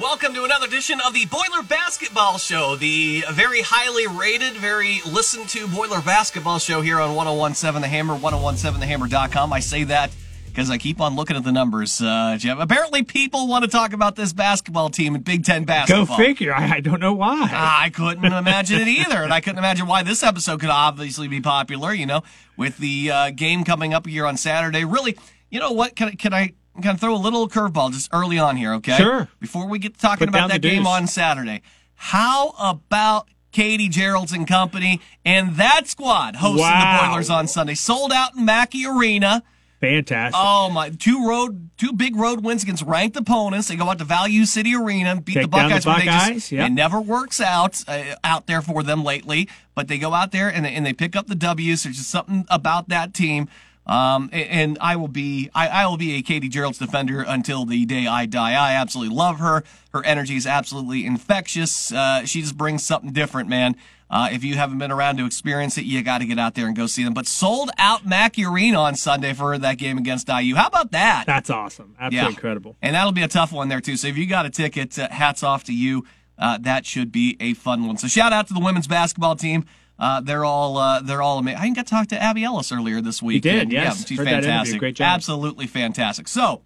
Welcome to another edition of the Boiler Basketball Show, the very highly rated, very listened to Boiler Basketball Show here on 1017 The Hammer, 1017thehammer.com. I say that because I keep on looking at the numbers, uh, Jeff. Apparently, people want to talk about this basketball team in Big Ten basketball. Go figure. I, I don't know why. I couldn't imagine it either. And I couldn't imagine why this episode could obviously be popular, you know, with the uh, game coming up here on Saturday. Really, you know what? Can, can I kind of throw a little curveball just early on here, okay? Sure. Before we get to talking Put about that game on Saturday. How about Katie Gearlds and company and that squad hosting Wow. the Boilers on Sunday? Sold out in Mackey Arena. Fantastic. Oh my! Two road, two big road wins against ranked opponents. They go out to Value City Arena and beat Take the down the Buckeyes. they just- yep. It never works out uh, out there for them lately. But they go out there and they, and they pick up the W's. There's just something about that team. Um, and I will be, I, I will be a Katie Gearlds defender until the day I die. I absolutely love her. Her energy is absolutely infectious. Uh, she just brings something different, man. Uh, if you haven't been around to experience it, you got to get out there and go see them. But sold out Arena on Sunday for that game against IU. How about that? That's awesome. Absolutely incredible. And that'll be a tough one there too. So if you got a ticket, uh, hats off to you. Uh, that should be a fun one. So shout out to the women's basketball team. Uh, they're all uh, they're all amazing. I even got to talk to Abbey Ellis earlier this week. did, and, yes. Yeah, she's Heard fantastic. Great job. Absolutely fantastic. So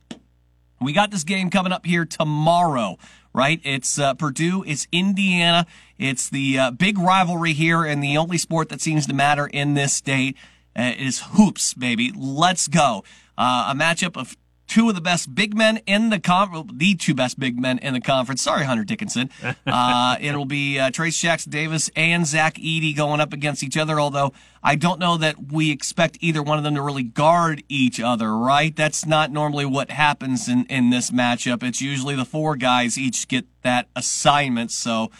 we got this game coming up here tomorrow, right? It's uh, Purdue, it's Indiana, it's the uh, big rivalry here, and the only sport that seems to matter in this state uh, is hoops, baby. Let's go. Uh, a matchup of two of the best big men in the conference, the two best big men in the conference. Sorry, Hunter Dickinson. Uh, it'll be uh, Trayce Jackson Davis and Zach Edey going up against each other, although I don't know that we expect either one of them to really guard each other, right? That's not normally what happens in, in this matchup. It's usually the four guys each get that assignment, so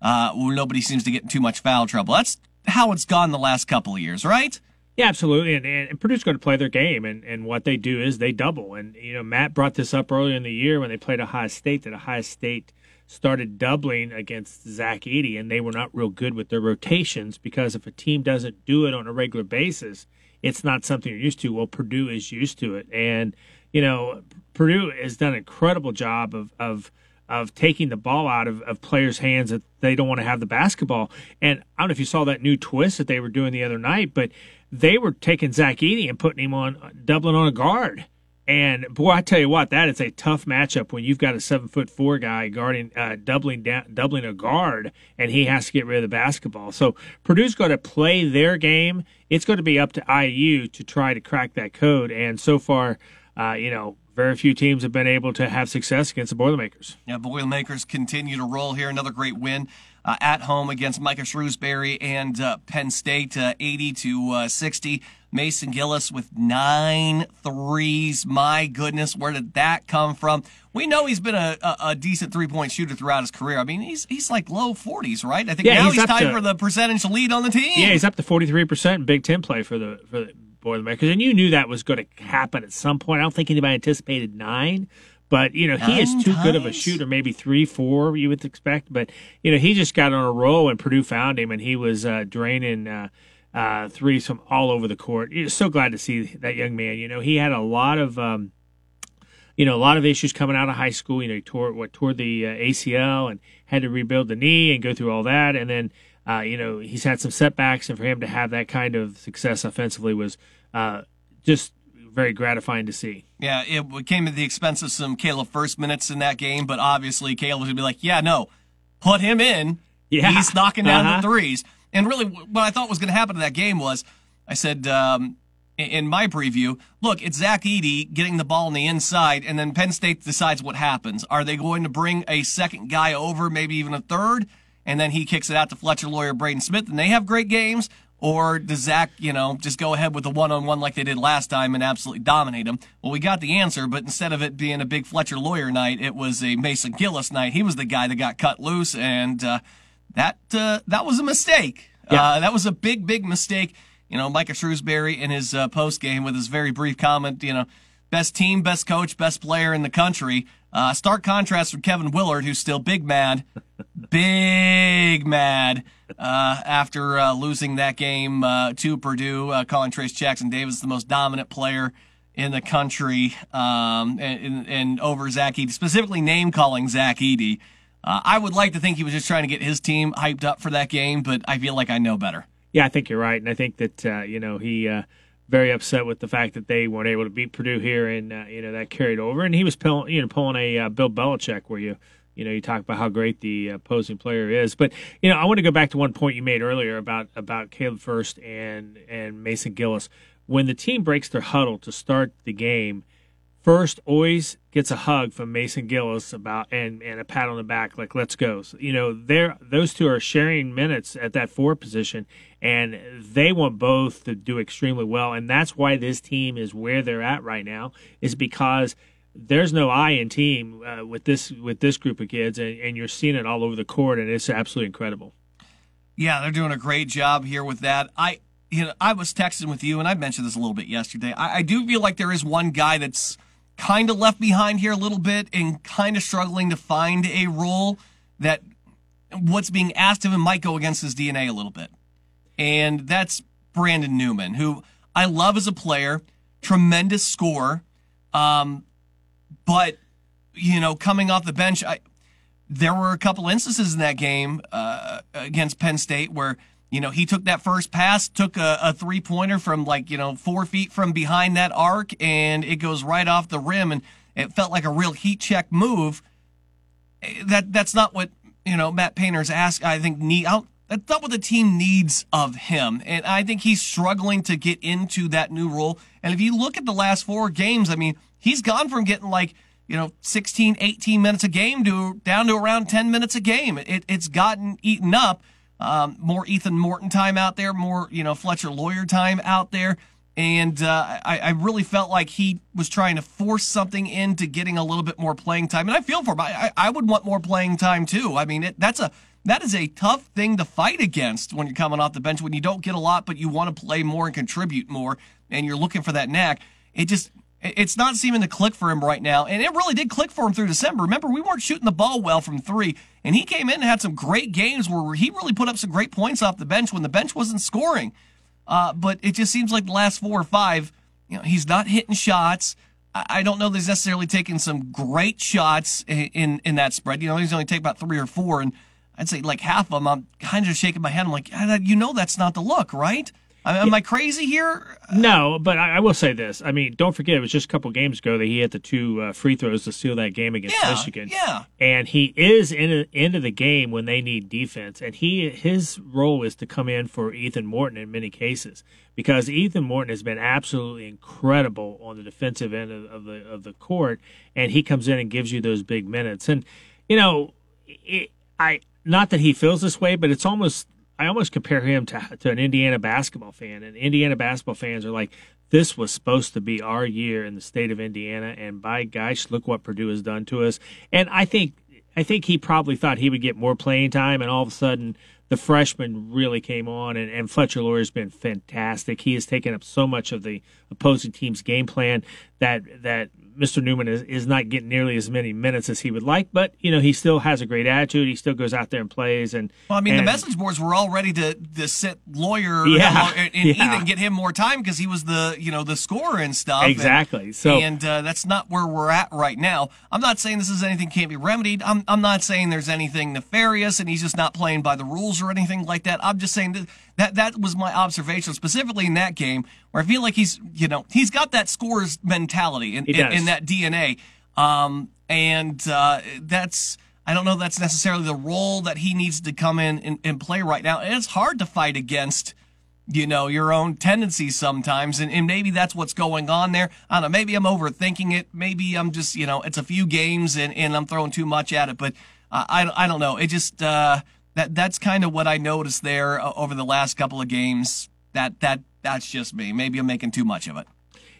uh, nobody seems to get in too much foul trouble. That's how it's gone the last couple of years, right? Yeah, absolutely. And, and Purdue's going to play their game, and, and what they do is they double. And you know, Matt brought this up earlier in the year when they played Ohio State that Ohio State started doubling against Zach Edey, and they were not real good with their rotations because if a team doesn't do it on a regular basis, it's not something you're used to. Well, Purdue is used to it, and you know, Purdue has done an incredible job of of of taking the ball out of, of players' hands that they don't want to have the basketball. And I don't know if you saw that new twist that they were doing the other night, but they were taking Zach Edey and putting him on doubling on a guard. And boy, I tell you what, that is a tough matchup when you've got a seven foot four guy guarding, uh, doubling down, doubling a guard, and he has to get rid of the basketball. So Purdue's going to play their game. It's going to be up to IU to try to crack that code. And so far, uh, you know, very few teams have been able to have success against the Boilermakers. Yeah, Boilermakers continue to roll here. Another great win uh, at home against Micah Shrewsberry and uh, Penn State, uh, 80 to uh, 60. Mason Gillis with nine threes. My goodness, where did that come from? We know he's been a, a, a decent three point shooter throughout his career. I mean, he's he's like low 40s, right? I think Yeah, now he's he's, tied to- for the percentage lead on the team. Yeah, he's up to forty three percent in Big Ten play for the for the Boilermakers, and you knew that was going to happen at some point. I don't think anybody anticipated nine, but you know he is Nine too good of a shooter. Maybe three, four you would expect, but you know he just got on a roll, and Purdue found him, and he was uh, draining. Uh, uh, threes from all over the court. You're so glad to see that young man. You know, he had a lot of, um, you know, a lot of issues coming out of high school. You know, he tore what tore the uh, ACL and had to rebuild the knee and go through all that, and then uh, you know he's had some setbacks, and for him to have that kind of success offensively was uh, just very gratifying to see. Yeah, it came at the expense of some Caleb Furst minutes in that game, but obviously Caleb was going to be like, yeah, no, put him in. Yeah. He's knocking down Uh-huh. the threes. And really, what I thought was going to happen in that game was, I said um, in- in my preview, look, it's Zach Edey getting the ball on the inside, and then Penn State decides what happens. Are they going to bring a second guy over, maybe even a third, and then he kicks it out to Fletcher Loyer, Braden Smith, and they have great games? Or does Zach, you know, just go ahead with the one on one like they did last time and absolutely dominate him? Well, we got the answer, but instead of it being a big Fletcher Loyer night, it was a Mason Gillis night. He was the guy that got cut loose, and uh, that uh, that was a mistake. Yeah. Uh, that was a big, big mistake. You know, Micah Shrewsberry in his uh, post game with his very brief comment, you know, best team, best coach, best player in the country. Uh, stark contrast from Kevin Willard, who's still big mad, big mad uh, after uh, losing that game uh, to Purdue, uh, calling Trayce Jackson Davis the most dominant player in the country, um, and, and, over Zach Edey, specifically name calling Zach Edey. Uh, I would like to think he was just trying to get his team hyped up for that game, but I feel like I know better. Yeah, I think you're right, and I think that uh, you know he uh, very upset with the fact that they weren't able to beat Purdue here, and uh, you know that carried over, and he was pulling you know pulling a uh, Bill Belichick where you you know you talk about how great the opposing player is, but you know I want to go back to one point you made earlier about about Caleb Furst and and Mason Gillis. When the team breaks their huddle to start the game Furst always gets a hug from Mason Gillis about and, and a pat on the back like let's go. So, you know, they're those two are sharing minutes at that four position and they want both to do extremely well and that's why this team is where they're at right now is because there's no I in team uh, with this with this group of kids and, and you're seeing it all over the court and it's absolutely incredible. Yeah, they're doing a great job here with that. I you know, I was texting with you and I mentioned this a little bit yesterday. I, I do feel like there is one guy that's kind of left behind here a little bit and kind of struggling to find a role that what's being asked of him might go against his DNA a little bit. And that's Brandon Newman, who I love as a player, tremendous scorer. Um, but, you know, coming off the bench, I, there were a couple instances in that game uh, against Penn State where you know, he took that first pass, took a, a three pointer from like, you know, four feet from behind that arc, and it goes right off the rim, and it felt like a real heat check move. Eh, that That's not what, you know, Matt Painter's asked, I think, need. I'll, that's not what the team needs of him. And I think he's struggling to get into that new role. And if you look at the last four games, I mean, he's gone from getting like, you know, 16, 18 minutes a game to down to around 10 minutes a game. It, it's gotten eaten up. Um, more Ethan Morton time out there, more you know Fletcher Loyer time out there, and uh, I, I, really felt like he was trying to force something into getting a little bit more playing time, and I feel for him. I, I would want more playing time too. I mean, it, that's a that is a tough thing to fight against when you're coming off the bench when you don't get a lot, but you want to play more and contribute more, and you're looking for that knack. It just it's not seeming to click for him right now. And it really did click for him through December. Remember, we weren't shooting the ball well from three, and he came in and had some great games where he really put up some great points off the bench when the bench wasn't scoring. Uh, but it just seems like the last four or five, you know, he's not hitting shots. I, don't know that he's necessarily taking some great shots in, in, in that spread. You know, he's only taking about three or four, and I'd say like half of them, I'm kind of shaking my head. I'm like, you know, that's not the look, right? Am I crazy here? No, but I, I, will say this. I mean, don't forget, it was just a couple games ago that he hit the two uh, free throws to seal that game against yeah, Michigan. Yeah, and he is in a, into the game when they need defense, and he his role is to come in for Ethan Morton in many cases because Ethan Morton has been absolutely incredible on the defensive end of, of the of the court, and he comes in and gives you those big minutes. And you know, it, I not that he feels this way, but it's almost I almost compare him to, to an Indiana basketball fan. And Indiana basketball fans are like, this was supposed to be our year in the state of Indiana, and by gosh, look what Purdue has done to us. And I think I think he probably thought he would get more playing time, and all of a sudden the freshman really came on, and, and Fletcher Loyer's been fantastic. He has taken up so much of the opposing team's game plan that that Mr. Newman is, is not getting nearly as many minutes as he would like, but you know he still has a great attitude. He still goes out there and plays. And well, I mean, and, the message boards were all ready to, to sit Loyer yeah, and, and yeah. even get him more time because he was the you know the scorer and stuff. Exactly. And, so and uh, that's not where we're at right now. I'm not saying this is anything can't be remedied. I'm I'm not saying there's anything nefarious and he's just not playing by the rules or anything like that. I'm just saying that that, that was my observation specifically in that game where I feel like he's you know he's got that scores mentality in, in, in, that DNA. Um, and uh, that's I don't know that's necessarily the role that he needs to come in and, and, play right now. And it's hard to fight against, you know, your own tendencies sometimes. And, and maybe that's what's going on there. I don't know. Maybe I'm overthinking it. Maybe I'm just, you know, it's a few games and, and I'm throwing too much at it. But uh, I, I don't know. It just, uh, that, that's kind of what I noticed there uh, over the last couple of games. That, that, that's just me. Maybe I'm making too much of it.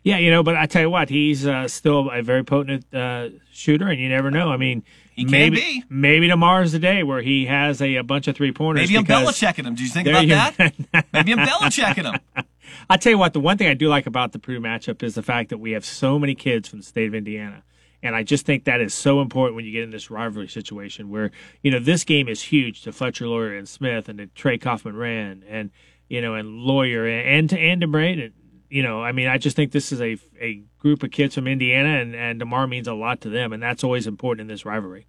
Yeah, you know, but I tell you what, he's uh, still a very potent uh, shooter, and you never know. I mean, he maybe be. maybe tomorrow's the day where he has a, a bunch of three pointers. Maybe I'm Belichicking him. Do you think about you, that? maybe I'm Belichicking him. I tell you what, the one thing I do like about the Purdue matchup is the fact that we have so many kids from the state of Indiana. And I just think that is so important when you get in this rivalry situation where, you know, this game is huge to Fletcher Loyer and Smith and to Trey Kaufman Renn and, you know, and Loyer and, and to and to Braden you know, I mean, I just think this is a a group of kids from Indiana, and and Damar means a lot to them, and that's always important in this rivalry.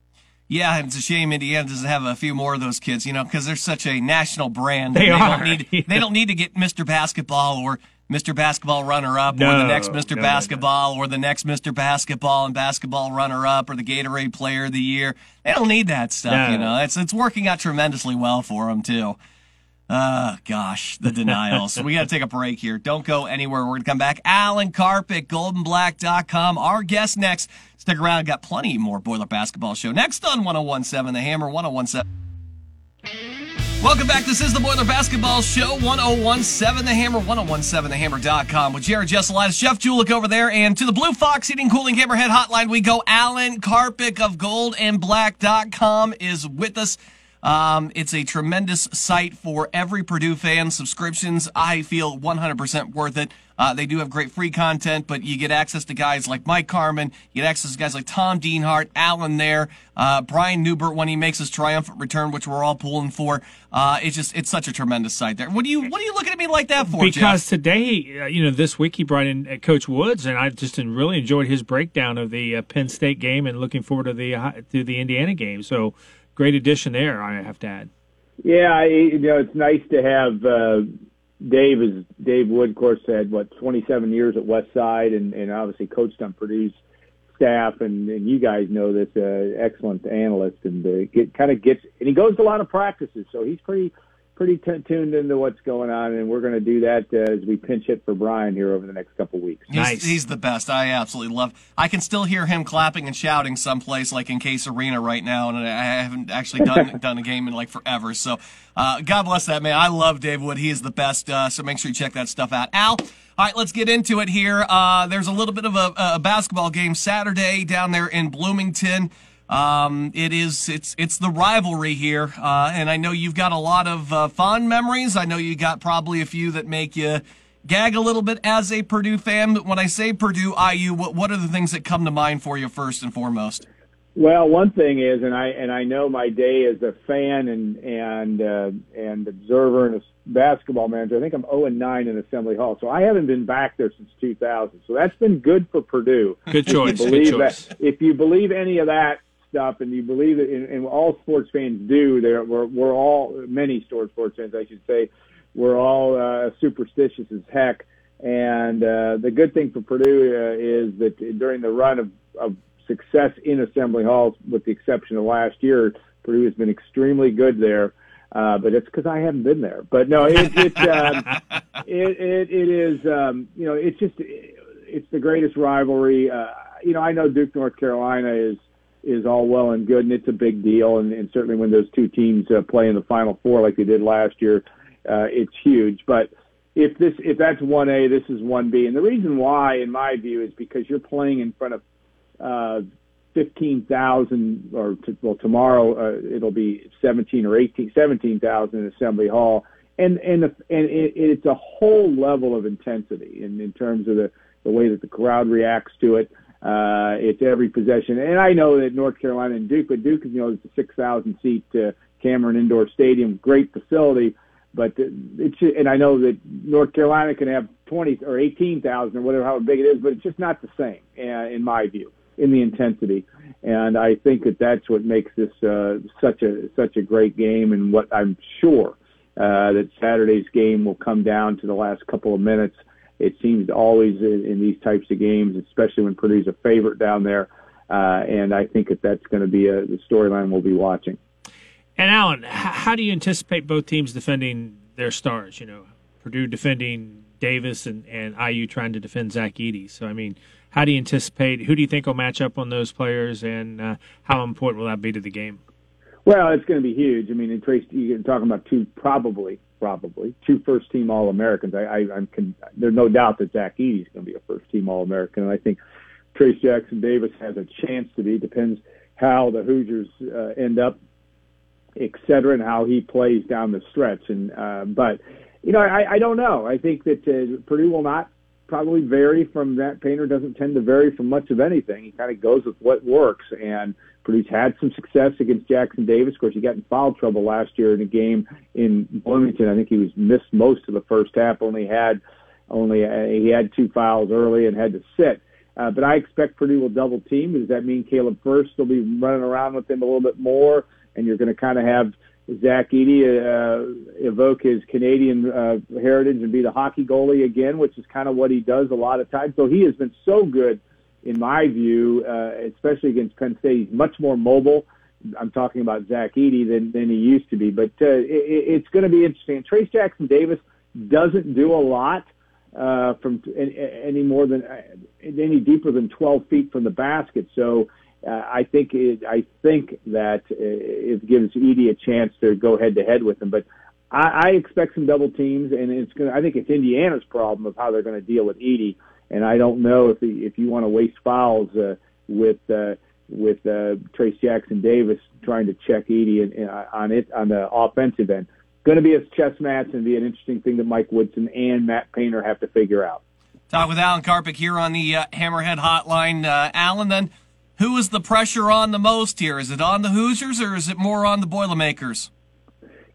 Yeah, it's a shame Indiana doesn't have a few more of those kids, you know, because they're such a national brand. They, they are. Don't need, yeah. They don't need to get Mr. Basketball or Mr. Basketball runner up no, or the next Mr. No, Basketball no, or the next Mr. Basketball and basketball runner up or the Gatorade player of the year. They don't need that stuff, you know. It's it's working out tremendously well for them too. Uh, gosh, the denials. we got to take a break here. Don't go anywhere. We're going to come back. Alan Karpick, goldandblack.com. Our guest next. Stick around. Got plenty more Boiler Basketball Show next on 1017 The Hammer 1017. Welcome back. This is the Boiler Basketball Show, 1017 The Hammer, 1017TheHammer.com with Jared Jesselitis, Jeff Julik over there, and to the Blue Fox Heating Cooling Hammerhead Hotline we go. Alan Karpick of goldandblack.com is with us. Um, it's a tremendous site for every Purdue fan. Subscriptions, I feel 100% worth it. Uh, they do have great free content, but you get access to guys like Mike Carmin. You get access to guys like Tom Dienhart, Alan there, uh, Brian Neubert when he makes his triumphant return, which we're all pulling for. Uh, it's just it's such a tremendous site there. What do you what are you looking at me like that for? Because Jeff? today, uh, you know, this week he brought in uh, Coach Woods, and I just really enjoyed his breakdown of the uh, Penn State game, and looking forward to the to the Indiana game. So great addition there. I have to add. Yeah, I, you know, it's nice to have uh, Dave. Is Dave Wood, of course, had what 27 years at West Side, and, and obviously coached on Purdue's staff, and, and you guys know this uh, excellent analyst, and uh, get kind of gets, and he goes to a lot of practices, so he's pretty pretty t- tuned into what's going on, and we're going to do that uh, as we pinch hit for Brian here over the next couple weeks. He's, Nice. he's the best. I absolutely love. I can still hear him clapping and shouting someplace like in Case Arena right now, and I haven't actually done done a game in like forever. So, uh, God bless that man. I love Dave Wood. He is the best. Uh, so make sure you check that stuff out. Al. All right, let's get into it here. Uh, there's a little bit of a, a basketball game Saturday down there in Bloomington. Um, it is it's it's the rivalry here, uh, and I know you've got a lot of uh, fond memories. I know you got probably a few that make you gag a little bit as a Purdue fan. But when I say Purdue IU, what what are the things that come to mind for you first and foremost? Well, one thing is, and I and I know my day as a fan and and uh, and observer and a basketball manager. I think I'm 0 and 9 in Assembly Hall, so I haven't been back there since 2000. So that's been good for Purdue. Good choice. If you Good believe choice. that, if you believe any of that stuff, and you believe it, and, and all sports fans do, there we're, we're all many sports sports fans, I should say, we're all uh, superstitious as heck. And uh, the good thing for Purdue uh, is that during the run of, of success in Assembly Halls, with the exception of last year, Purdue has been extremely good there. Uh, but it's because I haven't been there. But no, it, it's um, it, it it is um, you know it's just it's the greatest rivalry. Uh, you know I know Duke North Carolina is is all well and good, and it's a big deal. And, and certainly when those two teams uh, play in the Final Four like they did last year, uh, it's huge. But if this if that's one A, this is one B, and the reason why, in my view, is because you're playing in front of uh, fifteen thousand, or t- well, tomorrow uh, it'll be seventeen or eighteen, seventeen thousand in Assembly Hall, and and and it, it's a whole level of intensity in in terms of the the way that the crowd reacts to it. It's every possession, and I know that North Carolina and Duke, but Duke, you know, it's a six thousand seat uh, Cameron Indoor Stadium, great facility. But it's and I know that North Carolina can have twenty or eighteen thousand or whatever how big it is, but it's just not the same, uh, in my view, in the intensity. And I think that that's what makes this uh, such a such a great game, and what I'm sure uh, that Saturday's game will come down to the last couple of minutes. It seems always in, in these types of games, especially when Purdue's a favorite down there. Uh, and I think that that's going to be a, the storyline we'll be watching. And Alan, how do you anticipate both teams defending their stars? You know, Purdue defending Davis and, and IU trying to defend Zach Edey. So, I mean, how do you anticipate? Who do you think will match up on those players, and uh, how important will that be to the game? Well, it's going to be huge. I mean, and Trayce, you're talking about two probably, probably two first team All Americans. I, I, I'm con- there's no doubt that Zach Edey's going to be a first team All American, and I think Trayce Jackson Davis has a chance to be. Depends how the Hoosiers uh, end up, et cetera, and how he plays down the stretch. And uh, but you know, I, I don't know. I think that uh, Purdue will not probably vary from that. Painter doesn't tend to vary from much of anything. He kind of goes with what works. And Purdue's had some success against Jackson Davis. Of course, he got in foul trouble last year in a game in Bloomington. I think he was missed most of the first half. Only had only uh, he had two fouls early and had to sit. Uh, but I expect Purdue will double team. Does that mean Caleb Furst will be running around with him a little bit more? And you're going to kind of have Zach Edey uh, evoke his Canadian uh, heritage and be the hockey goalie again, which is kind of what he does a lot of times. So he has been so good, in my view, uh, especially against Penn State. He's much more mobile. I'm talking about Zach Edey than, than he used to be. But uh, it, it's going to be interesting. Trayce Jackson Davis doesn't do a lot uh, from any more than any deeper than 12 feet from the basket. So uh, I think it, I think that it gives Edey a chance to go head to head with him. But I, I expect some double teams, and it's going. I think it's Indiana's problem of how they're going to deal with Edey. And I don't know if the, if you want to waste fouls uh, with uh, with uh, Trayce Jackson Davis trying to check Edey in, in, on it on the offensive end going to be a chess match and be an interesting thing that Mike Woodson and Matt Painter have to figure out. Talk with Alan Karpick here on the uh, Hammerhead Hotline. Uh, Alan, then, who is the pressure on the most here? Is it on the Hoosiers or is it more on the Boilermakers?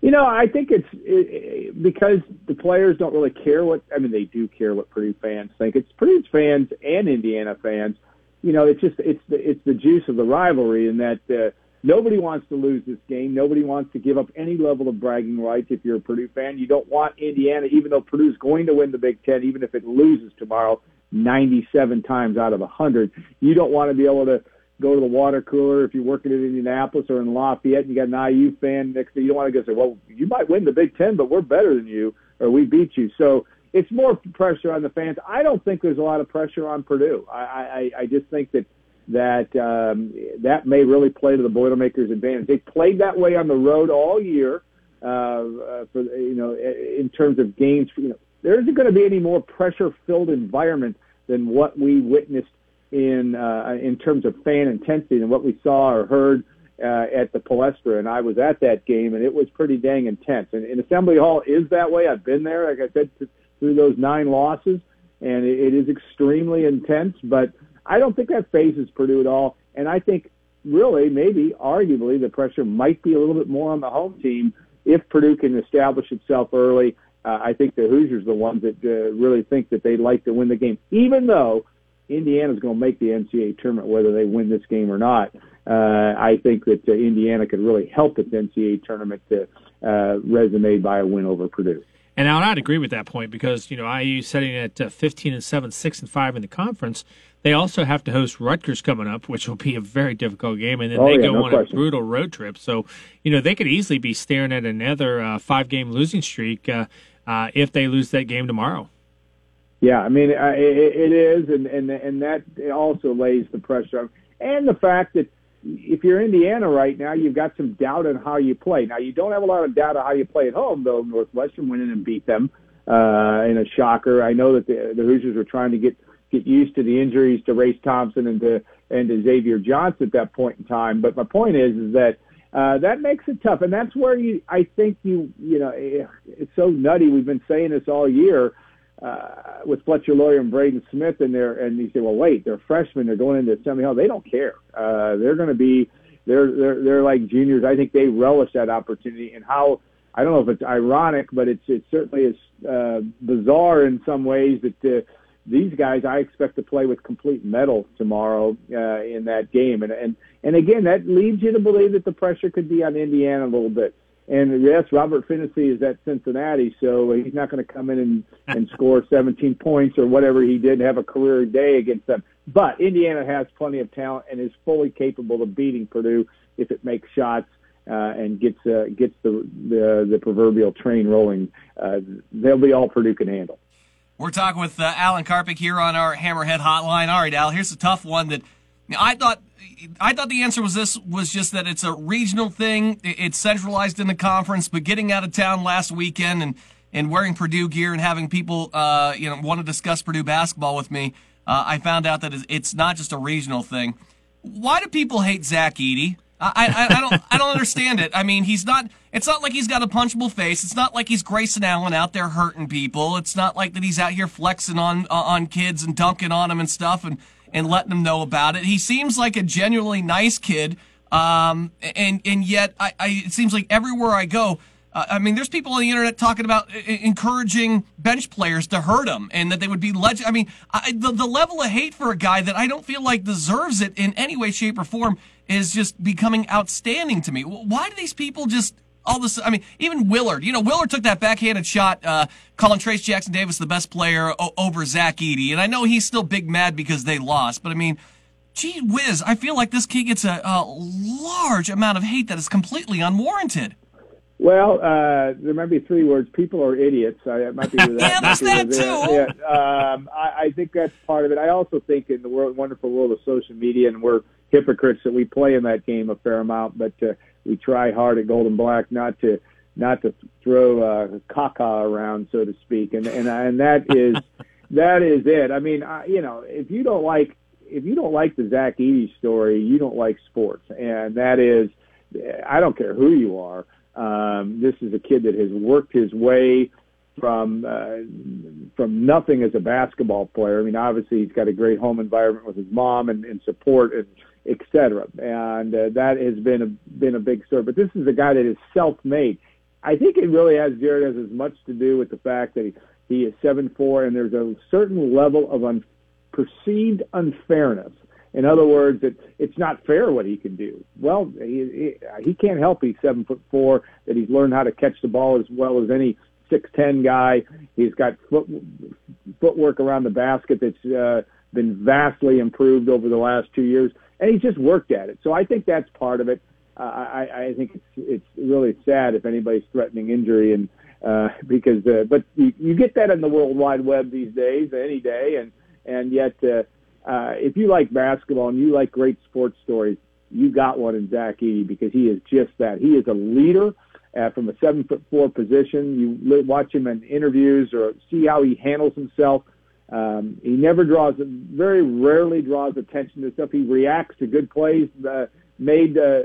You know, I think it's it, it, because the players don't really care what. I mean, they do care what Purdue fans think. It's Purdue fans and Indiana fans. You know, it's just it's the it's the juice of the rivalry, and that uh, Nobody wants to lose this game. Nobody wants to give up any level of bragging rights if you're a Purdue fan. You don't want Indiana, even though Purdue's going to win the Big Ten, even if it loses tomorrow 97 times out of 100. You don't want to be able to go to the water cooler if you're working in Indianapolis or in Lafayette and you got an IU fan next to you. You don't want to go say, well, you might win the Big Ten, but we're better than you or we beat you. So it's more pressure on the fans. I don't think there's a lot of pressure on Purdue. I, I, I just think that – that um, that may really play to the Boilermakers' advantage. They played that way on the road all year. Uh, uh, for you know, in terms of games, you know, there isn't going to be any more pressure-filled environment than what we witnessed in uh, in terms of fan intensity and what we saw or heard uh, at the Palestra. And I was at that game, and it was pretty dang intense. And, and Assembly Hall is that way. I've been there, like I said, through those nine losses, and it, it is extremely intense. But I don't think that fazes Purdue at all. And I think really, maybe, arguably, the pressure might be a little bit more on the home team if Purdue can establish itself early. Uh, I think the Hoosiers are the ones that uh, really think that they'd like to win the game, even though Indiana's going to make the NCAA tournament whether they win this game or not. Uh, I think that uh, Indiana could really help its NCAA tournament to uh, resume by a win over Purdue. And I'd agree with that point because you know IU setting at uh, 15 and 7, 6 and 5 in the conference. They also have to host Rutgers coming up, which will be a very difficult game, and then oh, they yeah, go no on question. a brutal road trip. So, you know, they could easily be staring at another uh, five-game losing streak uh, uh, if they lose that game tomorrow. Yeah, I mean, it, it is, and and and that also lays the pressure and the fact that if you're Indiana right now, you've got some doubt on how you play. Now, you don't have a lot of doubt on how you play at home, though. Northwestern went in and beat them uh, in a shocker. I know that the, the Hoosiers were trying to get get used to the injuries to Race Thompson and to and to Xavier Johnson at that point in time. But my point is, is that uh, that makes it tough, and that's where you, I think you, you know, it's so nutty. We've been saying this all year uh, with Fletcher Loyer and Braden Smith in there, and you say, well, wait, they're freshmen, they're going into Assembly Hall. They don't care. Uh, they're going to be, they're they're they're like juniors. I think they relish that opportunity, and how I don't know if it's ironic, but it's it certainly is uh, bizarre in some ways that. Uh, these guys I expect to play with complete metal tomorrow uh, in that game, and and and again that leads you to believe that the pressure could be on Indiana a little bit. And yes, Robert Phinisee is at Cincinnati, so he's not going to come in and, and score 17 points or whatever he did and have a career day against them. But Indiana has plenty of talent and is fully capable of beating Purdue if it makes shots uh, and gets uh, gets the, the the proverbial train rolling. Uh, they'll be all Purdue can handle. We're talking with uh, Alan Karpick here on our Hammerhead Hotline. All right, Al, here's a tough one that I thought. I thought the answer was this was just that it's a regional thing. It's centralized in the conference, but getting out of town last weekend and and wearing Purdue gear and having people uh, you know want to discuss Purdue basketball with me, uh, I found out that it's not just a regional thing. Why do people hate Zach Edey? I, I, I don't I don't understand it. I mean, he's not. It's not like he's got a punchable face. It's not like he's Grayson Allen out there hurting people. It's not like that he's out here flexing on on kids and dunking on them and stuff and and letting them know about it. He seems like a genuinely nice kid. Um, and and yet I, I it seems like everywhere I go, Uh, I mean, there's people on the internet talking about I- encouraging bench players to hurt him and that they would be legend. I mean, I, the the level of hate for a guy that I don't feel like deserves it in any way, shape, or form is just becoming outstanding to me. Why do these people just all this? I mean, even Willard. You know, Willard took that backhanded shot, uh, calling Trayce Jackson Davis the best player o- over Zach Edey, and I know he's still big mad because they lost, but I mean. Gee whiz, I feel like this kid gets a, a large amount of hate that is completely unwarranted. Well, uh, there might be three words. People are idiots. I, it might be that. Yeah, there's might be that that. too. Yeah, um, I, I think that's part of it. I also think in the world, wonderful world of social media, and we're hypocrites that we play in that game a fair amount, but uh, we try hard at Golden Black not to not to throw uh, caca around, so to speak, and and and that is that is it. I mean, I, you know, if you don't like if you don't like the Zach Edey story, you don't like sports, and that is, I don't care who you are. Um, this is a kid that has worked his way from uh, from nothing as a basketball player. I mean, obviously he's got a great home environment with his mom and, and support and et cetera, and uh, that has been a been a big story. But this is a guy that is self-made. I think it really has Jared has as much to do with the fact that he he is seven four, and there's a certain level of un, perceived unfairness. In other words, that it's not fair what he can do. Well, he, he, he can't help he's seven foot four. That he's learned how to catch the ball as well as any six ten guy. He's got foot, footwork around the basket that's uh, been vastly improved over the last two years, and he's just worked at it. So I think that's part of it. Uh, I, I think it's it's really sad if anybody's threatening injury, and uh, because uh, but you, you get that in the World Wide Web these days, any day, and and yet. Uh, uh, if you like basketball and you like great sports stories, you got one in Zach Edey because he is just that. He is a leader uh, from a seven foot four position. You watch him in interviews or see how he handles himself. Um, he never draws, very rarely draws attention to stuff. He reacts to good plays uh, made uh,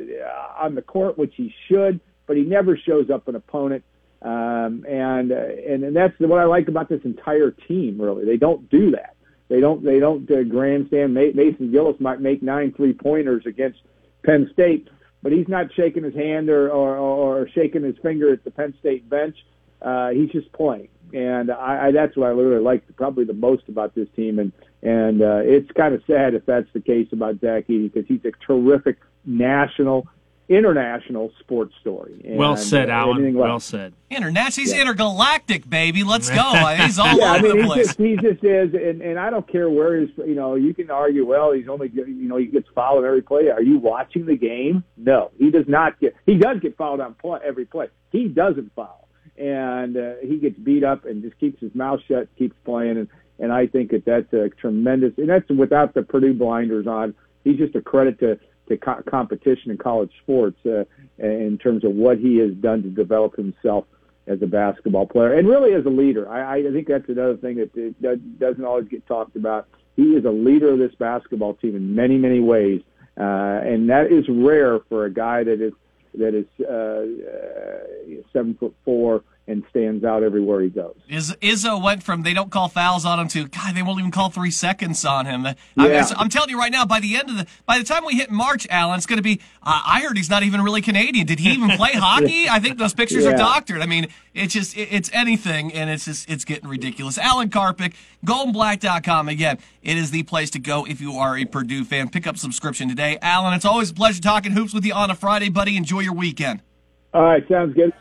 on the court, which he should, but he never shows up an opponent. Um, and, uh, and and that's what I like about this entire team. Really, they don't do that. They don't they don't uh, grandstand. Mason Gillis might make nine three pointers against Penn State, but he's not shaking his hand or or, or shaking his finger at the Penn State bench. Uh, he's just playing, and I, I that's what I really like probably the most about this team. And and uh, it's kind of sad if that's the case about Zach Edey because he's a terrific national international sports story. And, well said, uh, Alan. Well well said. International. He's yeah. intergalactic, baby. Let's go. he's all yeah, over I mean, the place. Just, he just is, and, and I don't care where he's. You know, you can argue. Well, he's only. You know, he gets fouled every play. Are you watching the game? No, he does not get. He does get fouled on play, every play. He doesn't foul, and uh, he gets beat up and just keeps his mouth shut, keeps playing, and and I think that that's a tremendous. And that's without the Purdue blinders on. He's just a credit to to co- competition in college sports uh, in terms of what he has done to develop himself as a basketball player and really as a leader. I, I think that's another thing that, that doesn't always get talked about. He is a leader of this basketball team in many, many ways, uh, and that is rare for a guy that is that is uh, uh, seven foot four and stands out everywhere he goes. Iz, Izzo went from they don't call fouls on him to God, they won't even call three seconds on him. Yeah. I, am telling you right now, by the end of the by the time we hit March, Alan, it's going to be. Uh, I heard he's not even really Canadian. Did he even play hockey? I think those pictures Yeah. are doctored. I mean, it's just it, it's anything, and it's just it's getting ridiculous. Alan Karpick, GoldandBlack.com. Again, it is the place to go if you are a Purdue fan. Pick up subscription today, Alan. It's always a pleasure talking hoops with you on a Friday, buddy. Enjoy your weekend. All right, sounds good.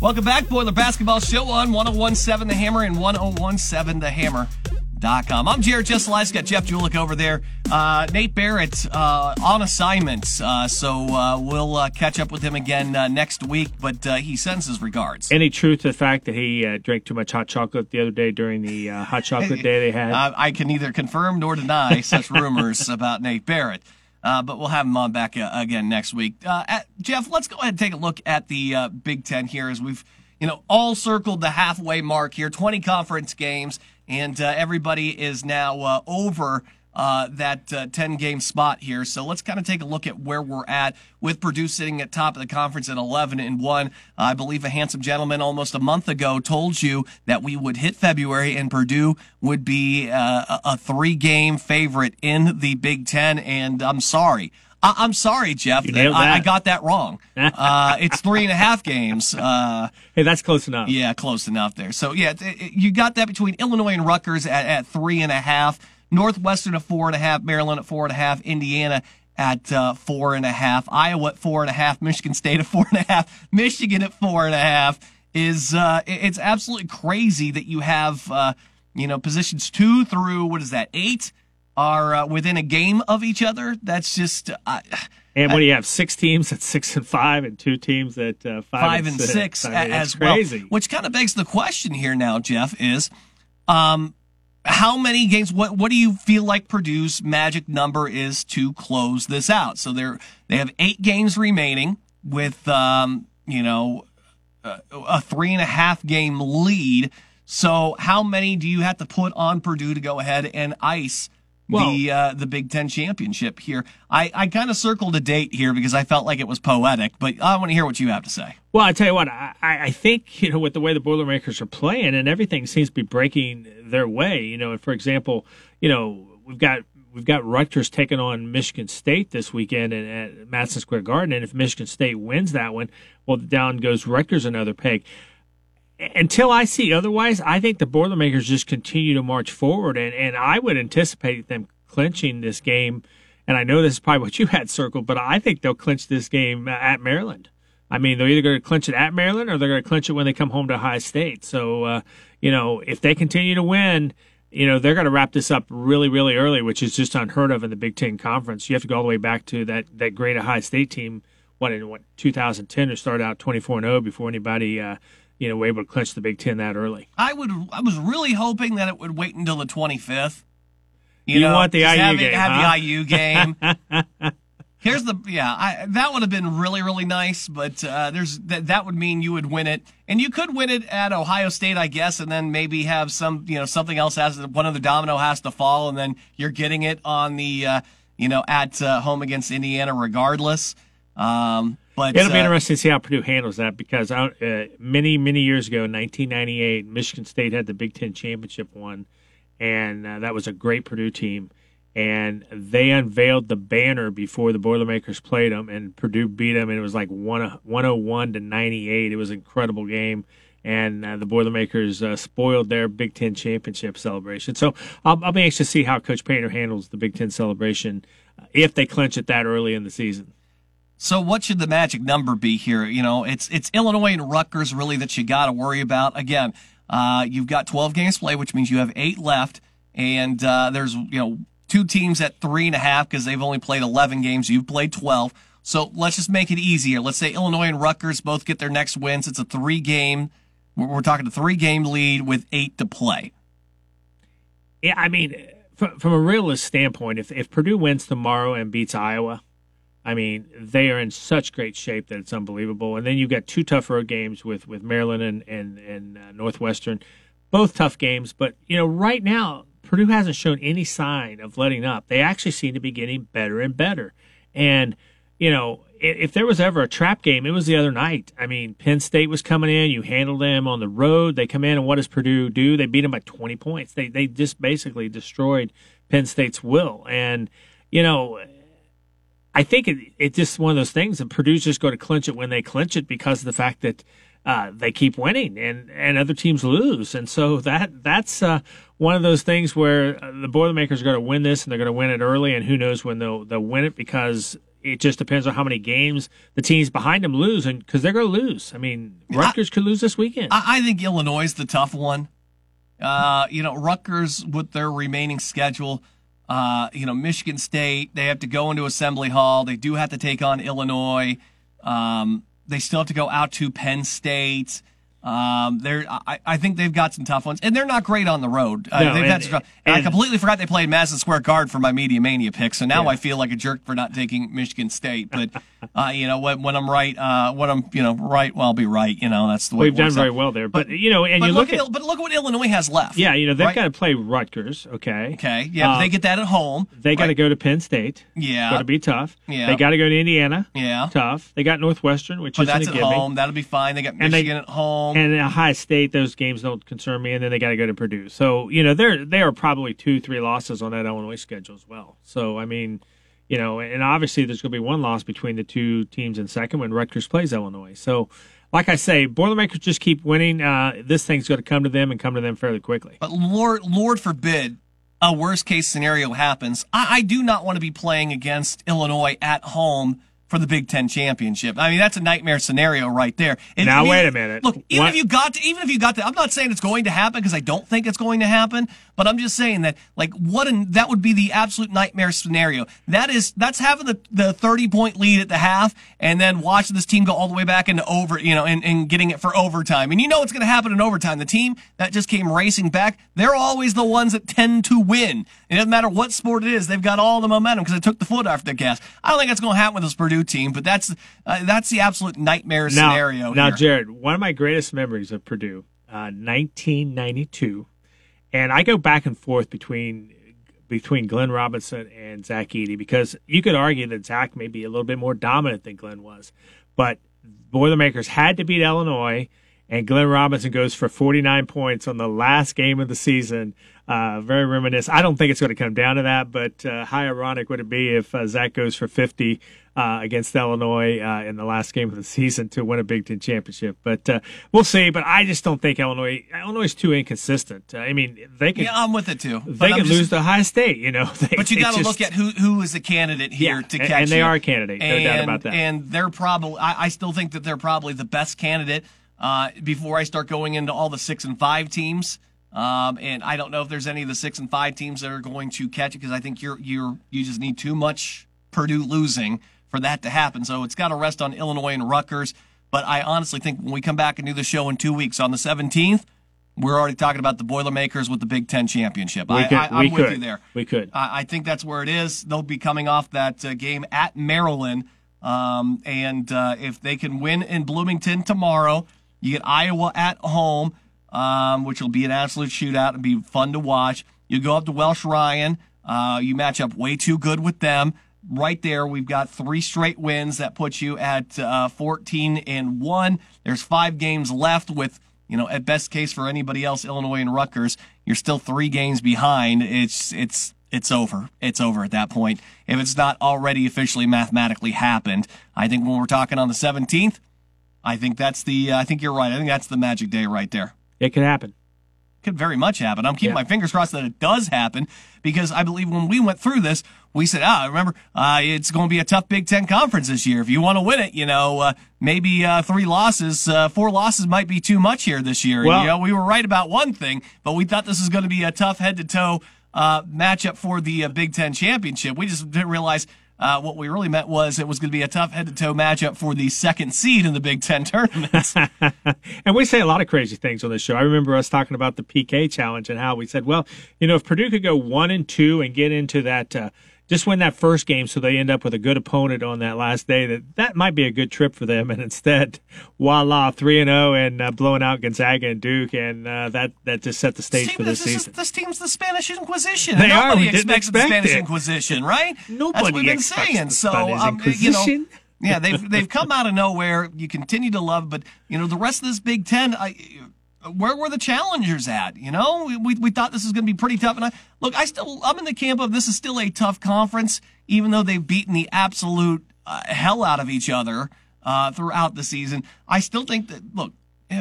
Welcome back, Boiler Basketball Show on 1017 The Hammer and 1017TheHammer.com. I'm Jared Jesselais, got Jeff Julik over there. Uh, Nate Barrett uh, on assignment, uh, so uh, we'll uh, catch up with him again uh, next week, but uh, he sends his regards. Any truth to the fact that he uh, drank too much hot chocolate the other day during the uh, hot chocolate day they had? Uh, I can neither confirm nor deny such rumors about Nate Barrett. Uh, but we'll have him on back uh, again next week. Uh, at, Jeff, let's go ahead and take a look at the uh, Big Ten here as we've, you know, all circled the halfway mark here. Twenty conference games, and uh, everybody is now uh, over uh, that uh, 10 game spot here. So let's kind of take a look at where we're at with Purdue sitting at top of the conference at 11 and 1. I believe a handsome gentleman almost a month ago told you that we would hit February and Purdue would be uh, a- a three game favorite in the Big Ten. And I'm sorry. I, am sorry, Jeff. I. I got that wrong. uh, it's three and a half games. Uh, hey, that's close enough. Yeah, close enough there. So yeah, it, it, you got that between Illinois and Rutgers at, at three and a half. Northwestern at four and a half. Maryland at four and a half. Indiana at uh, four and a half. Iowa at four and a half. Michigan State at four and a half. Michigan at four and a half. Is uh, it's absolutely crazy that you have uh, you know positions two through what is that eight are uh, within a game of each other. That's just. Uh, and what do you have? Six teams at six and five, and two teams at uh, five, five and and six, six, I mean, as crazy. well. Which kind of begs the question here now, Jeff, is um, how many games? What what do you feel like Purdue's magic number is to close this out? So they're they have eight games remaining with um, you know a, a three and a half game lead. So how many do you have to put on Purdue to go ahead and ice? Well- the uh, the Big Ten championship here. I, I kind of circled a date here because I felt like it was poetic, but I want to hear what you have to say. Well, I tell you what, I, I think you know with the way the Boilermakers are playing, and everything seems to be breaking their way. You know, for example, you know we've got we've got Rutgers taking on Michigan State this weekend at, at Madison Square Garden, and if Michigan State wins that one, well, down goes Rutgers another peg. Until I see otherwise, I think the Boilermakers just continue to march forward, and, and I would anticipate them clinching this game. And I know this is probably what you had circled, but I think they'll clinch this game at Maryland. I mean, they're either going to clinch it at Maryland or they're going to clinch it when they come home to Ohio State. So, uh, you know, if they continue to win, you know, they're going to wrap this up really, really early, which is just unheard of in the Big Ten Conference. You have to go all the way back to that, that great Ohio State team, what, in what, 2010 to start out 24 0 before anybody, uh, you know, were able to clinch the Big Ten that early. I would. I was really hoping that it would wait until the 25th. You want the IU have, it- game, Have huh? the IU game. Here's the yeah. I, that would have been really really nice, but uh, there's that that would mean you would win it, and you could win it at Ohio State, I guess, and then maybe have some you know something else has one other domino has to fall, and then you're getting it on the uh, you know at uh, home against Indiana regardless. Um, but It'll be uh, interesting to see how Purdue handles that because uh, many, many years ago, in 1998, Michigan State had the Big Ten championship won, and uh, that was a great Purdue team. And they unveiled the banner before the Boilermakers played them, and Purdue beat them, and it was like 1 101 to 98. It was an incredible game. And uh, the Boilermakers uh, spoiled their Big Ten championship celebration. So I'll, I'll be anxious to see how Coach Painter handles the Big Ten celebration uh, if they clinch it that early in the season. So what should the magic number be here? You know, it's it's Illinois and Rutgers really that you got to worry about. Again, uh, you've got 12 games played, which means you have eight left, and uh, there's you know two teams at three and a half because they've only played 11 games. You've played 12. So let's just make it easier. Let's say Illinois and Rutgers both get their next wins. It's a three game. We're, talking a three game lead with eight to play. Yeah, I mean, from, from a realist standpoint, if if Purdue wins tomorrow and beats Iowa, I mean, they are in such great shape that it's unbelievable. And then you've got two tough road games with with Maryland and and and uh, Northwestern, both tough games. But you know, right now Purdue hasn't shown any sign of letting up. They actually seem to be getting better and better. And you know, if, there was ever a trap game, it was the other night. I mean, Penn State was coming in. You handled them on the road. They come in, and what does Purdue do? They beat them by 20 points. They they just basically destroyed Penn State's will. And you know, I think it, it's just one of those things and Purdue's just going to clinch it when they clinch it because of the fact that uh, they keep winning and, and other teams lose. And so that that's uh, one of those things where uh, the Boilermakers are going to win this and they're going to win it early. And who knows when they'll they'll win it because it just depends on how many games the teams behind them lose and because they're going to lose. I mean, Rutgers could lose this weekend. I, I think Illinois is the tough one. Uh, you know, Rutgers with their remaining schedule. Uh, you know, Michigan State, they have to go into Assembly Hall. They do have to take on Illinois. Um, they still have to go out to Penn State. Um, they're, I, I think they've got some tough ones, and they're not great on the road. Uh, No, they've and- had some, and I completely forgot they played Madison Square Garden for my Media Mania pick. So now Yeah. I feel like a jerk for not taking Michigan State. But uh, you know, when, when I'm right, uh, when I'm you know right, well, I'll be right. You know, that's the way We've done works very well there, but, you know, and But you look, look at, at but look at what Illinois has left. yeah, you know they've right? got to play Rutgers. Okay, Okay, yeah, but Uh, they get that at home. They got to go to Penn State. Yeah. Got to be tough. Yeah. They got to go to Indiana. Yeah. Tough. They got Northwestern, which But isn't that's at gimme. home. That'll be fine. They got And they- Michigan at home. And in Ohio State, those games don't concern me. And then they got to go to Purdue. So you know they're they are probably two, three losses on that Illinois schedule as well. So I mean, you know, and obviously there's going to be one loss between the two teams in second when Rutgers plays Illinois. So, like I say, Boilermakers just keep winning. Uh, this thing's going to come to them and come to them fairly quickly. But Lord, Lord forbid a worst case scenario happens. I, I do not want to be playing against Illinois at home for the Big Ten championship. I mean, that's a nightmare scenario right there. And, now, I mean, wait a minute. Look, even what? if you got to, even if you got to, I'm not saying it's going to happen because I don't think it's going to happen, but I'm just saying that, like, what an, that would be the absolute nightmare scenario. That is, that's having the, the 30 point lead at the half and then watching this team go all the way back into over, you know, and, and getting it for overtime. And you know what's going to happen in overtime. The team that just came racing back, they're always the ones that tend to win. It doesn't matter what sport it is. They've got all the momentum because they took the foot off the gas. I don't think that's going to happen with this Purdue team, but that's uh, that's the absolute nightmare now, scenario. Now, here. Jared, one of my greatest memories of Purdue, uh, 1992, and I go back and forth between between Glenn Robinson and Zach Edey because you could argue that Zach may be a little bit more dominant than Glenn was, but Boilermakers had to beat Illinois and Glenn Robinson goes for 49 points on the last game of the season. Uh, very reminiscent. I don't think it's going to come down to that, but uh, how ironic would it be if uh, Zach goes for 50 uh, against Illinois uh, in the last game of the season to win a Big Ten championship? But uh, we'll see. But I just don't think Illinois Illinois is too inconsistent. I mean, they could. Yeah, I'm with it too. They could lose to Ohio State. You know, they, but you got to look at who who is the candidate here yeah, to catch. And they you. are a candidate. No and, doubt about that. And they're probably. I, I still think that they're probably the best candidate uh, before I start going into all the six and five teams. Um, and I don't know if there's any of the six and five teams that are going to catch it because I think you're you're you just need too much Purdue losing for that to happen. So it's got to rest on Illinois and Rutgers. But I honestly think when we come back and do the show in two weeks on the 17th, we're already talking about the Boilermakers with the Big Ten championship. We I, could, I, we am with could. you there. We could. I, I, think that's where it is. They'll be coming off that uh, game at Maryland. Um, and uh, if they can win in Bloomington tomorrow, you get Iowa at home, um, which will be an absolute shootout and be fun to watch. You go up to Welsh Ryan. Uh, you match up way too good with them. Right there, we've got three straight wins that puts you at uh, 14 and one. There's five games left with, you know, at best case for anybody else, Illinois and Rutgers, you're still three games behind. It's it's it's over. It's over at that point. If it's not already officially mathematically happened, I think when we're talking on the 17th, I think that's the. Uh, I think you're right. I think that's the magic day right there. It can happen. Could very much happen. I'm keeping yeah. my fingers crossed that it does happen because I believe when we went through this, we said, ah, remember, uh, it's going to be a tough Big Ten conference this year. If you want to win it, you know, uh, maybe uh, three losses, uh, four losses might be too much here this year. Well, you know, we were right about one thing, but we thought this was going to be a tough head to toe uh, matchup for the uh, Big Ten championship. We just didn't realize uh, what we really meant was it was going to be a tough head to toe matchup for the second seed in the Big Ten tournament. and we say a lot of crazy things on this show. I remember us talking about the PK challenge and how we said, well, you know, if Purdue could go one and two and get into that, uh, just win that first game so they end up with a good opponent on that last day that that might be a good trip for them and instead voila 3 and 0 and uh, blowing out Gonzaga and Duke and uh, that that just set the stage for this, this season. Is, this team's the Spanish Inquisition. They Nobody are. We expects expect the Spanish it. Inquisition, right? Nobody That's what we've been saying. So um, you know yeah, they've they've come out of nowhere. You continue to love, but you know the rest of this Big Ten. I, where were the challengers at? You know, we, we thought this was going to be pretty tough. And I look, I still I'm in the camp of this is still a tough conference, even though they've beaten the absolute uh, hell out of each other uh, throughout the season. I still think that look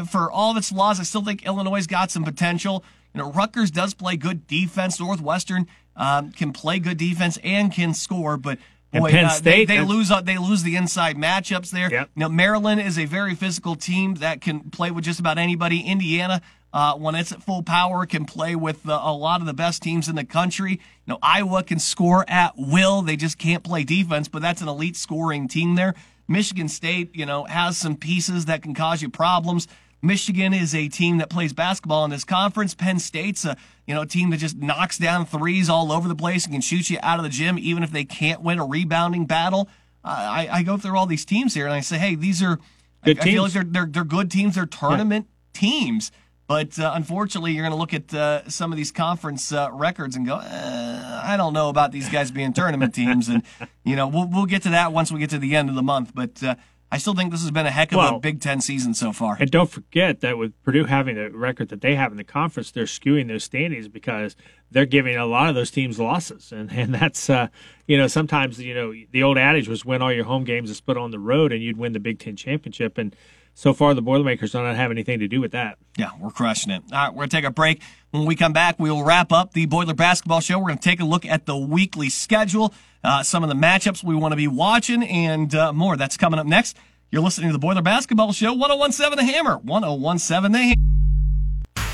for all of its flaws, I still think Illinois got some potential. You know, Rutgers does play good defense. Northwestern um, can play good defense and can score, but Boy, Penn uh, State, they, they lose uh, they lose the inside matchups there. Yep. You know, Maryland is a very physical team that can play with just about anybody. Indiana, uh, when it's at full power, can play with uh, a lot of the best teams in the country. You know, Iowa can score at will. They just can't play defense, but that's an elite scoring team there. Michigan State, you know, has some pieces that can cause you problems. Michigan is a team that plays basketball in this conference. Penn State's a you know team that just knocks down threes all over the place and can shoot you out of the gym, even if they can't win a rebounding battle. I, I, go through all these teams here and I say, hey, these are good I, teams. I feel like they're they're, they're good teams. They're tournament yeah. teams. But uh, unfortunately, you're going to look at uh, some of these conference uh, records and go, eh, I don't know about these guys being tournament teams. And you know, we'll we'll get to that once we get to the end of the month. But uh, I still think this has been a heck of well, a Big Ten season so far. And don't forget that with Purdue having the record that they have in the conference, they're skewing those standings because they're giving a lot of those teams losses, and and that's uh, you know sometimes you know the old adage was win all your home games and split on the road, and you'd win the Big Ten championship. And so far, the Boilermakers do not have anything to do with that. Yeah, we're crushing it. All right, we're gonna take a break. When we come back, we will wrap up the Boiler Basketball Show. We're gonna take a look at the weekly schedule, uh, some of the matchups we want to be watching, and uh, more. That's coming up next. You're listening to the Boiler Basketball Show, 1017 The Hammer, 1017 The.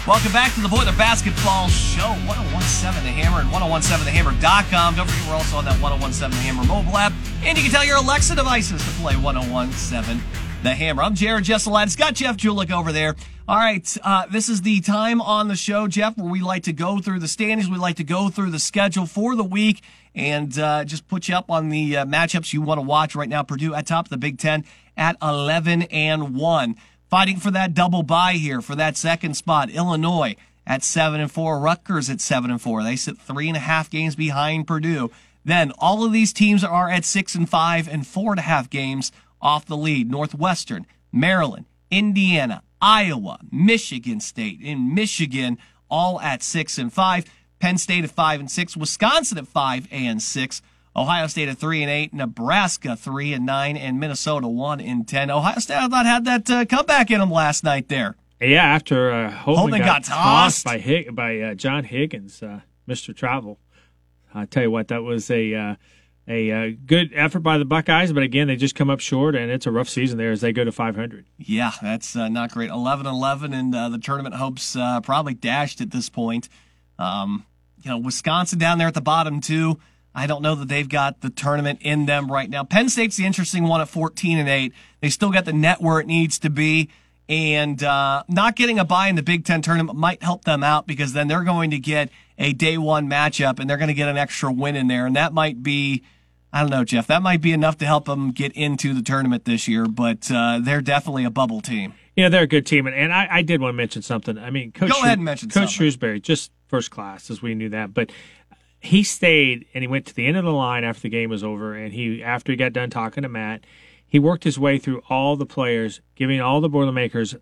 Welcome back to the Boiler Basketball Show, 1017 The Hammer and 1017TheHammer.com. Don't forget, we're also on that 1017 The Hammer mobile app, and you can tell your Alexa devices to play 1017 The Hammer. I'm Jared Jesselatis. Got Jeff Julik over there. All right, uh, this is the time on the show, Jeff, where we like to go through the standings. We like to go through the schedule for the week and uh, just put you up on the uh, matchups you want to watch right now. Purdue at top of the Big Ten at 11 and 1. Fighting for that double bye here for that second spot. Illinois at 7 and 4. Rutgers at 7 and 4. They sit three and a half games behind Purdue. Then all of these teams are at 6 and 5 and four and a half games off the lead. Northwestern, Maryland, Indiana, Iowa, Michigan State, in Michigan, all at 6 and 5. Penn State at 5 and 6. Wisconsin at 5 and 6. Ohio State at three and eight, Nebraska three and nine, and Minnesota one and ten. Ohio State I thought had that uh, comeback in them last night there. Yeah, after uh, Holden, Holden got, got tossed. by Hig- by uh, John Higgins, uh, Mr. Travel. I tell you what, that was a uh, a uh, good effort by the Buckeyes, but again, they just come up short, and it's a rough season there as they go to 500. Yeah, that's uh, not great. 11-11, and uh, the tournament hopes uh, probably dashed at this point. Um, you know, Wisconsin down there at the bottom too. I don't know that they've got the tournament in them right now. Penn State's the interesting one at 14 and 8. They still got the net where it needs to be. And uh, not getting a bye in the Big Ten tournament might help them out because then they're going to get a day one matchup and they're going to get an extra win in there. And that might be, I don't know, Jeff, that might be enough to help them get into the tournament this year. But uh, they're definitely a bubble team. Yeah, they're a good team, and, and I, I did want to mention something. I mean, Coach Go ahead and mention Coach something. Shrewsberry, just first class, as we knew that, but he stayed and he went to the end of the line after the game was over, and he after he got done talking to Matt, he worked his way through all the players, giving all the Boilermakers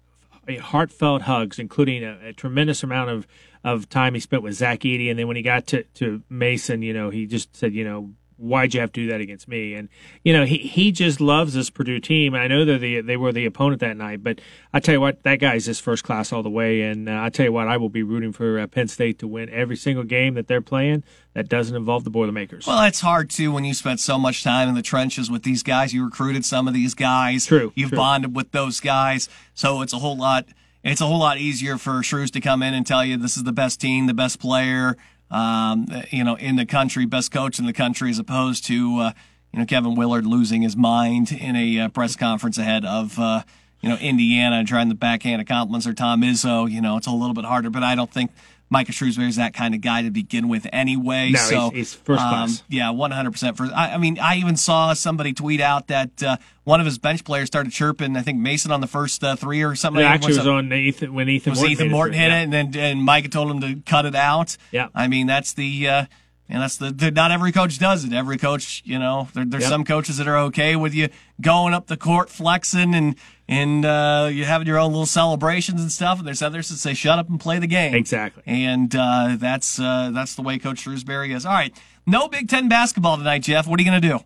heartfelt hugs, including a, a tremendous amount of of time he spent with Zach Edey, and then when he got to to Mason, you know, he just said, you know. Why'd you have to do that against me? And you know he, he just loves this Purdue team. I know they're the they were the opponent that night, but I tell you what, that guy's just first class all the way. And uh, I tell you what, I will be rooting for uh, Penn State to win every single game that they're playing that doesn't involve the Boilermakers. Well, it's hard too when you spent so much time in the trenches with these guys. You recruited some of these guys. True, You've true. bonded with those guys, so it's a whole lot. It's a whole lot easier for Shrews to come in and tell you this is the best team, the best player, um, you know, in the country, best coach in the country, as opposed to uh, you know Kevin Willard losing his mind in a uh, press conference ahead of. Uh, you know, Indiana and trying the backhand compliments or Tom Izzo, you know, it's a little bit harder, but I don't think Micah Shrewsberry is that kind of guy to begin with anyway. No, so, he's- he's first um, class. yeah, one hundred percent. For I, I mean, I even saw somebody tweet out that uh, one of his bench players started chirping. I think Mason on the first uh, three or something. it actually Was was a- on Ethan when Ethan was Morton Ethan Morton it. hit Yeah. it, and then and Micah told him to cut it out. Yeah. I mean that's the. Uh, and that's the, the not every coach does it. Every coach, you know, there, there's Yep. some coaches that are okay with you going up the court, flexing, and and uh, you having your own little celebrations and stuff. And there's others that say shut up and play the game. Exactly. And uh, that's uh, that's the way Coach Shrewsberry is. All right, no Big Ten basketball tonight, Jeff. What are you going to do?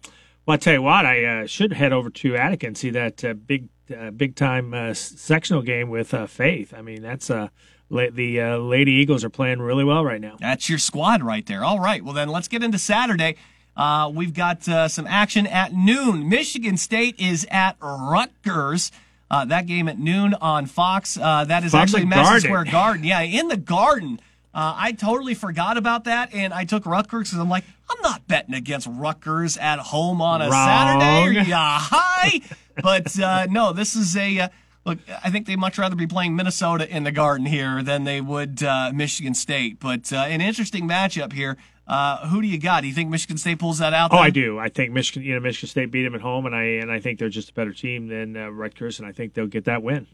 Well, I tell you what, I uh, should head over to Attica and see that uh, big, uh, big time uh, sectional game with uh, Faith. I mean, that's uh, la- the uh, Lady Eagles are playing really well right now. That's your squad right there. All right. Well, then let's get into Saturday. Uh, we've got uh, some action at noon. Michigan State is at Rutgers. Uh, that game at noon on Fox. Uh, that is From actually Madison Garden. Square Garden. Yeah, in the Garden. Uh, I totally forgot about that, and I took Rutgers because I'm like, I'm not betting against Rutgers at home on a Wrong. Saturday. Are ya high? but uh, no, this is a uh, look. I think they'd much rather be playing Minnesota in the Garden here than they would uh, Michigan State. But uh, an interesting matchup here. Uh, who do you got? Do you think Michigan State pulls that out? Oh. I do. I think Michigan, you know, Michigan State beat them at home, and I and I think they're just a better team than uh, Rutgers, and I think they'll get that win.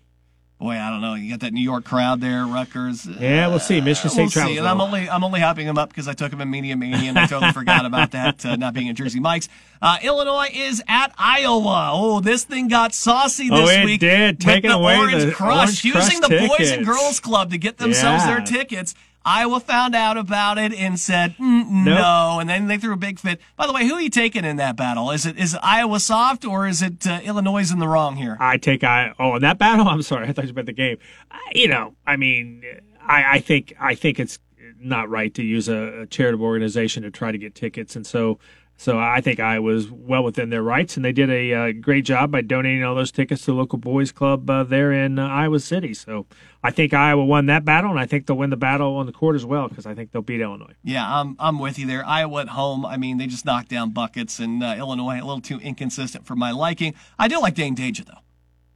Boy, I don't know. You got that New York crowd there, Rutgers. Yeah, we'll see. Michigan State we'll travels see. And I'm only I'm only hyping him up because I took him in Media Mania and I totally forgot about that uh, not being in Jersey Mike's. Uh, Illinois is at Iowa. Oh, this thing got saucy this Oh, it week. did. Taking the away Orange the Crush, Orange using Crush the Boys and. Girls Club to get themselves their tickets. Iowa found out about it and said mm, Nope. no, and then they threw a big fit. By the way, who are you taking in that battle? Is it is it Iowa soft or is it uh, Illinois in the wrong here? I take I oh in that battle. I'm sorry, I thought you meant the game. I, you know, I mean, I, I think I think it's not right to use a, a charitable organization to try to get tickets, and so so I think I was well within their rights, and they did a uh, great job by donating all those tickets to the local boys club uh, there in uh, Iowa City. So I think Iowa won that battle, and I think they'll win the battle on the court as well because I think they'll beat Illinois. Yeah, I'm I'm with you there. Iowa at home. I mean, they just knocked down buckets, and uh, Illinois a little too inconsistent for my liking. I do like Dain Dainja though.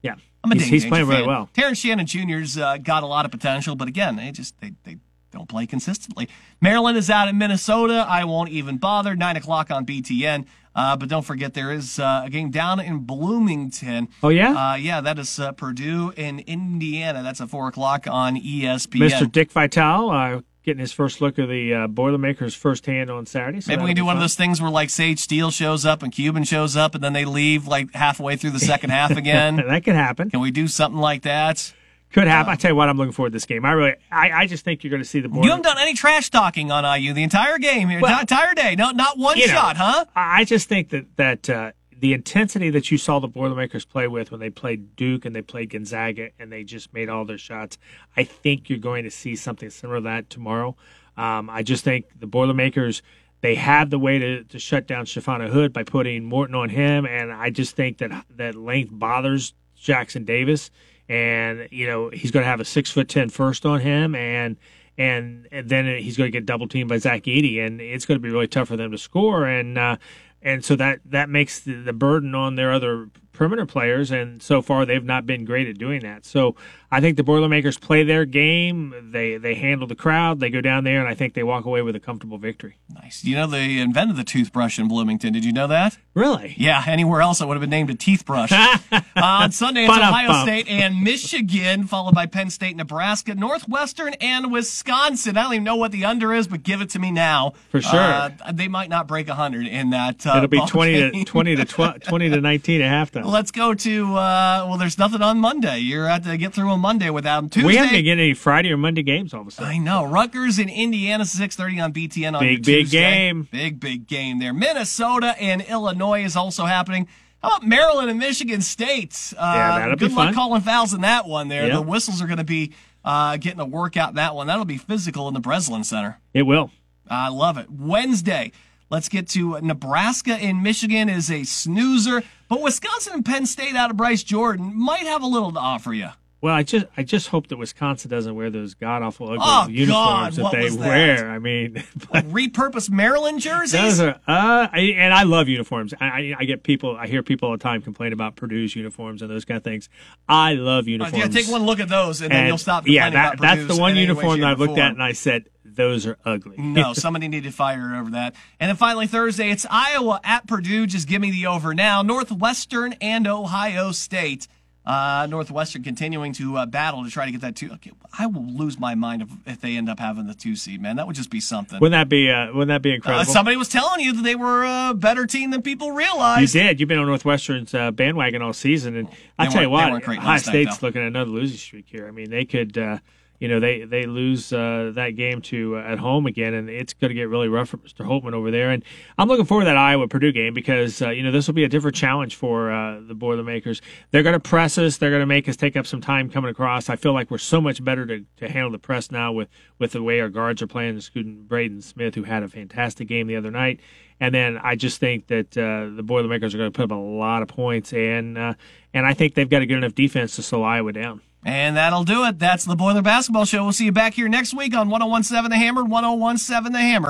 Yeah, I'm a he's, Dain he's Dainja playing fan. really well. Terrence Shannon Jr.'s uh, got a lot of potential, but again, they just they they don't play consistently. Maryland is out in Minnesota. I won't even bother. Nine o'clock on BTN. Uh, but don't forget there is uh, a game down in Bloomington. Oh yeah, Uh, yeah, that is uh, Purdue in Indiana. That's at four o'clock on ESPN. Mr. Dick Vitale uh, getting his first look of the uh, Boilermakers firsthand on Saturday. So Maybe we can do one of those things where like Sage Steele shows up and Cuban shows up and then they leave like halfway through the second half again. that could happen. Can we do something like that? Could happen. I tell you what, I'm looking forward to this game. I really, I, I just think you're going to see the board. You haven't done any trash talking on IU the entire game, the Well, entire day. No, not one you know, shot, huh? I I just think that that uh, the intensity that you saw the Boilermakers play with when they played Duke and they played Gonzaga and they just made all their shots. I think you're going to see something similar to that tomorrow. Um, I just think the Boilermakers they have the way to, to shut down Schifino Hood by putting Morton on him, and I just think that that length bothers Jackson Davis, and you know he's going to have a six foot ten first on him, and and, and then he's going to get double teamed by Zach Edey, and it's going to be really tough for them to score, and uh, and so that that makes the, the burden on their other perimeter players, and so far they've not been great at doing that. So I think the Boilermakers play their game, they they handle the crowd, they go down there, and I think they walk away with a comfortable victory. Nice. You know they invented the toothbrush in Bloomington. Did you know that? Really? Yeah, anywhere else it would have been named a teeth brush. uh, on Sunday, it's. Ohio State and Michigan, followed by Penn State, Nebraska, Northwestern, and Wisconsin. I don't even know what the under is, but give it to me now. For sure. Uh, they might not break 100 in that. Uh, It'll be twenty to twenty to 12, twenty to nineteen at halftime. Let's go to, uh, well, there's nothing on Monday. You're at to get through a Monday without them. Tuesday. we haven't getting any Friday or Monday games all of a sudden. I know. Rutgers in Indiana, 6.30 on BTN on Big, big game. Big, big game there. Minnesota and Illinois is also happening. How about Maryland and Michigan State? Uh, Yeah, that'll be good luck fun. calling fouls in that one there. Yep. The whistles are going to be uh, getting a workout that one. That'll be physical in the Breslin Center. It will. I love it. Wednesday, let's get to Nebraska in Michigan is a snoozer, but Wisconsin and Penn State out of Bryce Jordan might have a little to offer you. Well, I just I just hope that Wisconsin doesn't wear those god awful ugly Oh, uniforms God, that they that? wear. I mean, Like repurposed Maryland jerseys? those are uh, I, and I love uniforms. I, I I get people I hear people all the time complain about Purdue's uniforms and those kind of things. I love uniforms. Yeah, take one look at those, and, then you'll stop. Yeah, that, that's the one in any way, uniform that I've looked at and I said those are ugly. No, somebody needed fire over that. And then finally Thursday, it's Iowa at Purdue. Just give me the over now. Northwestern and Ohio State. Uh, Northwestern continuing to uh, battle to try to get that two. Okay, I will lose my mind if, if they end up having the two seed. Man, that would just be something. Wouldn't that be uh, wouldn't that be Uh, incredible? somebody was telling you that they were a better team than people realize. You did. You've been on Northwestern's uh, bandwagon all season, and I tell you what, Ohio State's though. looking at another losing streak here. I mean, they could, uh, you know, they they lose uh, that game to uh, at home again, and it's going to get really rough for Mr. Holtmann over there. And I'm looking forward to that Iowa Purdue game because uh, you know this will be a different challenge for uh, the Boilermakers. They're going to press us. They're going to make us take up some time coming across. I feel like we're so much better to, to handle the press now with with the way our guards are playing. Student Braden Smith, who had a fantastic game the other night. And then I just think that uh, the Boilermakers are going to put up a lot of points, and uh, and I think they've got a good enough defense to slow Iowa down. And that'll do it. That's the Boiler Basketball Show. We'll see you back here next week on 1017 The Hammer, 1017 The Hammer.